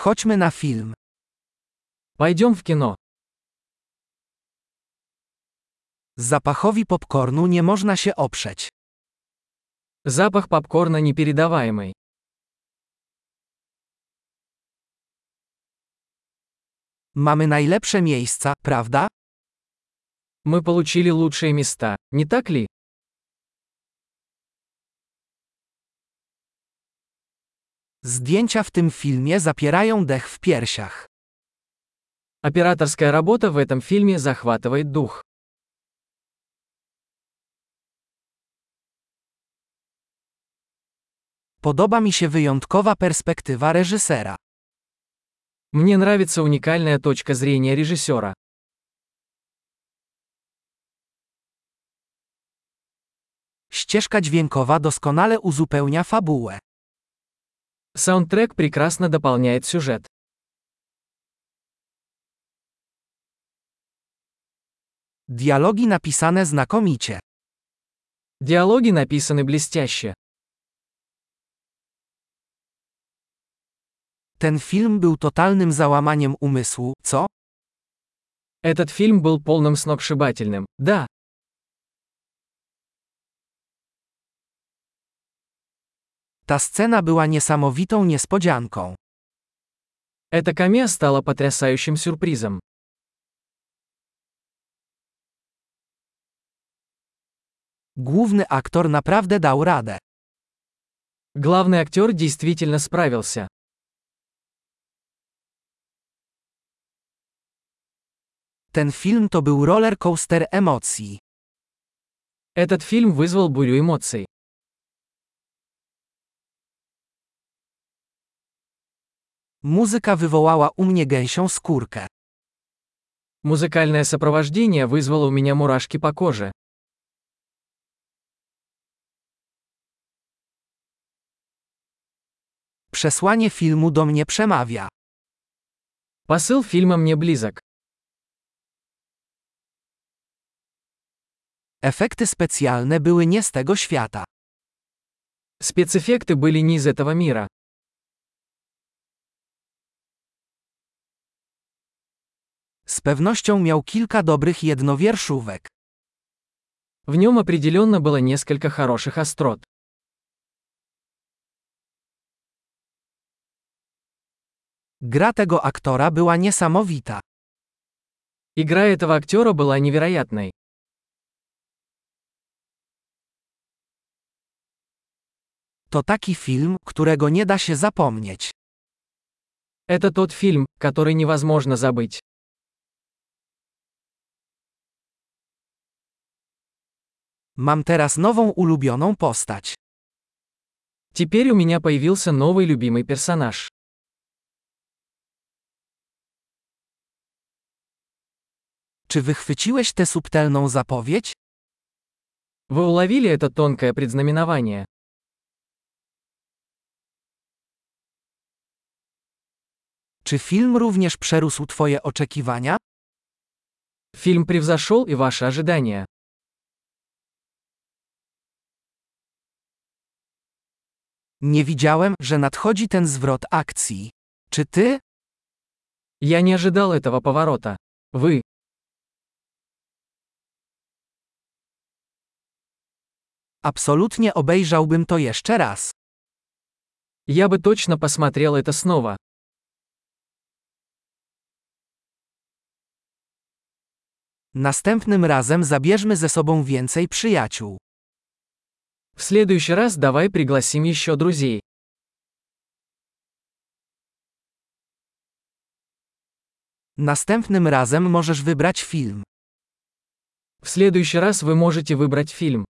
Chodźmy na film. Пойдем в кино. Zapachowi popcornu nie można się oprzeć. Запах попкорна непередаваемый. Mamy najlepsze miejsca, prawda? Мы получили лучшие места, не так ли? Zdjęcia w tym filmie zapierają dech w piersiach. Операторская работа в этом фильме захватывает дух. Podoba mi się wyjątkowa perspektywa reżysera. Мне нравится уникальная точка зрения режиссера. Ścieżka dźwiękowa doskonale uzupełnia fabułę. Саундтрек прекрасно дополняет сюжет. Dialogi napisane znakomicie. Диалоги написаны блестяще. Ten film był totalnym załamaniem umysłu, co? Этот фильм был полным сногсшибательным. Да, Ta scena była niesamowitą niespodzianką. эта камея стала потрясающим сюрпризом. Główny aktor naprawdę dał radę. Главный актер действительно справился. Ten film to był roller coaster emocji. Этот фильм вызвал бурю эмоций. Muzyka wywołała u mnie gęsią skórkę. Музыкальное сопровождение вызвало у меня мурашки по коже. Przesłanie filmu do mnie przemawia. Посыл фильма мне близок. Efekty specjalne były nie z tego świata. Спецэффекты были не из этого мира. Z pewnością miał kilka dobrych jednowierszówek. В нем определенно было несколько хороших острот. Gra tego aktora była niesamowita. Игра этого актера была невероятной. To taki film, którego nie da się zapomnieć. Это тот фильм, который невозможно забыть. Mam teraz nową ulubioną postać. Теперь у меня появился новый любимый персонаж. Czy wychwyciłeś tę subtelną zapowiedź? Вы уловили это тонкое предзнаменование? Czy film również przerósł Twoje oczekiwania? Фильм превзошел и ваши ожидания. Nie widziałem, że nadchodzi ten zwrot akcji. Czy ty? Я не ожидал этого поворота. Вы. Absolutnie obejrzałbym to jeszcze raz. Я бы точно посмотрел это снова. Następnym razem zabierzmy ze sobą więcej przyjaciół. В следующий раз давай пригласим еще друзей. Następnym razem możesz wybrać film. В следующий раз вы можете выбрать фильм.